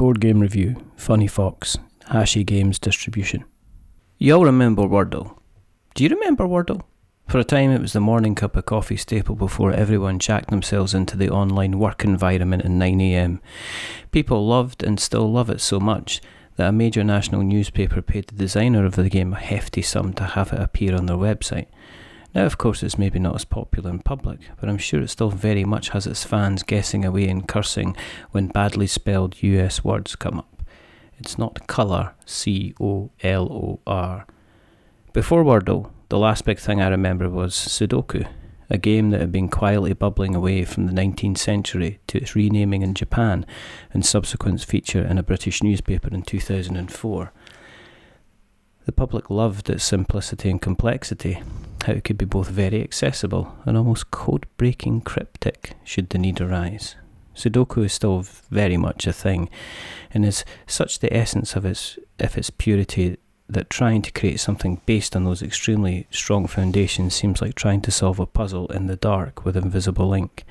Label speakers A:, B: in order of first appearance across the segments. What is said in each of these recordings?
A: Board Game Review, Funny Fox, Hachette Games Distribution. You all remember Wordle. Do you remember Wordle? For a time, it was the morning cup of coffee staple before everyone jacked themselves into the online work environment at 9am. People loved and still love it so much that a major national newspaper paid the designer of the game a hefty sum to have it appear on their website. Now, of course, it's maybe not as popular in public, but I'm sure it still very much has its fans guessing away and cursing when badly spelled US words come up. It's not colour, C O L O R. Before Wordle, the last big thing I remember was Sudoku, a game that had been quietly bubbling away from the 19th century to its renaming in Japan and subsequent feature in a British newspaper in 2004. The public loved its simplicity and complexity, how it could be both very accessible and almost code breaking cryptic should the need arise. Sudoku is still very much a thing, and is such the essence of its of its purity that trying to create something based on those extremely strong foundations seems like trying to solve a puzzle in the dark with invisible ink,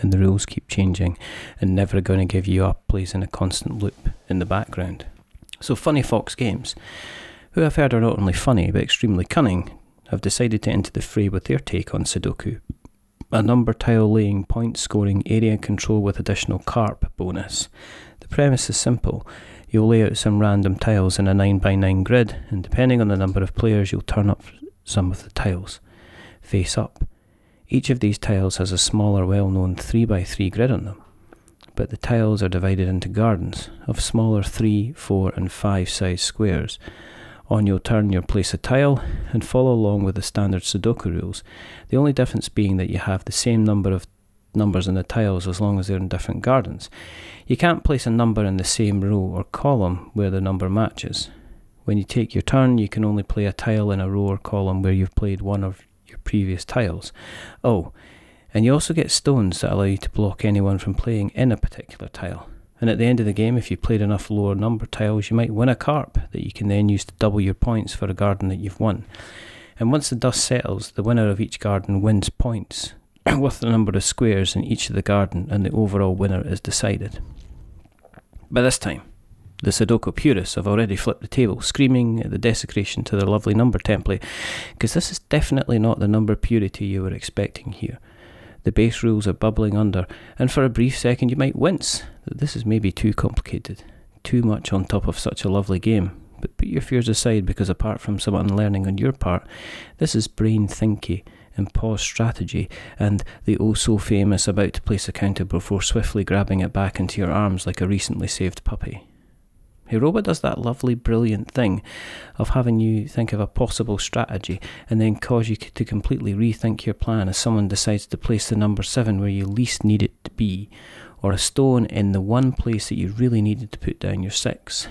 A: and the rules keep changing and never going to give you up plays in a constant loop in the background. So Funny Fox Games, who I've heard are not only funny but extremely cunning, have decided to enter the fray with their take on Sudoku. A number tile laying, point scoring, area control with additional carp bonus. The premise is simple. You'll lay out some random tiles in a 9x9 grid, and depending on the number of players, you'll turn up some of the tiles. Face up. Each of these tiles has a smaller, well known 3x3 grid on them, but the tiles are divided into gardens of smaller 3, 4, and 5 size squares on your turn, you'll place a tile and follow along with the standard Sudoku rules. The only difference being that you have the same number of numbers in the tiles as long as they're in different gardens. You can't place a number in the same row or column where the number matches. When you take your turn, you can only play a tile in a row or column where you've played one of your previous tiles. Oh, and you also get stones that allow you to block anyone from playing in a particular tile. And at the end of the game, if you played enough lower number tiles, you might win a carp that you can then use to double your points for a garden that you've won. And once the dust settles, the winner of each garden wins points with the number of squares in each of the garden, and the overall winner is decided. By this time, the Sudoku purists have already flipped the table, screaming at the desecration to their lovely number template, because this is definitely not the number purity you were expecting here. The base rules are bubbling under, and for a brief second you might wince that this is maybe too complicated, too much on top of such a lovely game. But put your fears aside because apart from some unlearning on your part, this is brain thinky and pause strategy, and the oh so famous about to place a counter before swiftly grabbing it back into your arms like a recently saved puppy. Heroba does that lovely, brilliant thing of having you think of a possible strategy and then cause you to completely rethink your plan as someone decides to place the number 7 where you least need it to be, or a stone in the one place that you really needed to put down your 6.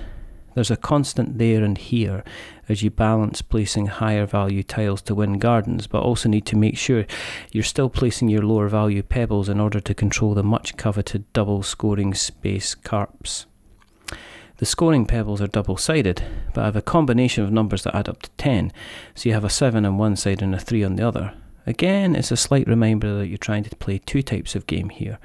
A: There's a constant there and here as you balance placing higher value tiles to win gardens, but also need to make sure you're still placing your lower value pebbles in order to control the much coveted double scoring space carps. The scoring pebbles are double sided, but have a combination of numbers that add up to 10, so you have a 7 on one side and a 3 on the other. Again, it's a slight reminder that you're trying to play two types of game here.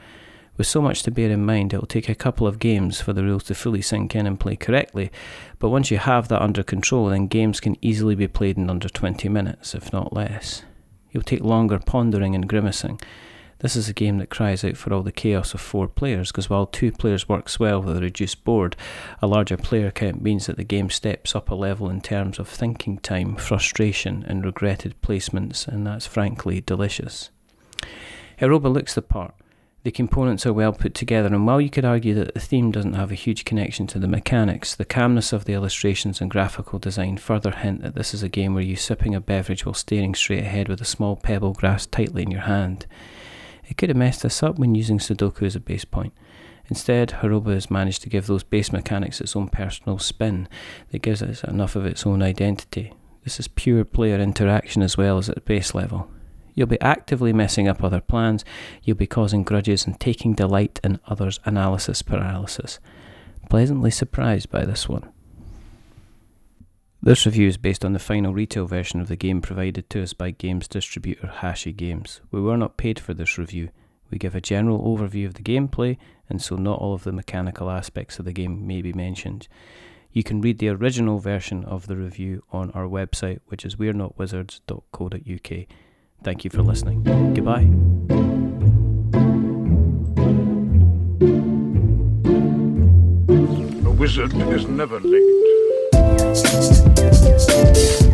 A: With so much to bear in mind, it will take a couple of games for the rules to fully sink in and play correctly, but once you have that under control, then games can easily be played in under 20 minutes, if not less. You'll take longer pondering and grimacing, this is a game that cries out for all the chaos of four players, because while two players works well with a reduced board, a larger player count means that the game steps up a level in terms of thinking time, frustration, and regretted placements, and that's frankly delicious. Heroba looks the part. The components are well put together, and while you could argue that the theme doesn't have a huge connection to the mechanics, the calmness of the illustrations and graphical design further hint that this is a game where you're sipping a beverage while staring straight ahead with a small pebble grasped tightly in your hand. It could have messed us up when using Sudoku as a base point. Instead, Haroba has managed to give those base mechanics its own personal spin that gives it enough of its own identity. This is pure player interaction as well as at base level. You'll be actively messing up other plans, you'll be causing grudges and taking delight in others' analysis paralysis. Pleasantly surprised by this one. This review is based on the final retail version of the game provided to us by games distributor Hachette Games. We were not paid for this review. We give a general overview of the gameplay, and so not all of the mechanical aspects of the game may be mentioned. You can read the original version of the review on our website, which is we'renotwizards.co.uk. Thank you for listening. Goodbye.
B: A wizard is never late. Thank you.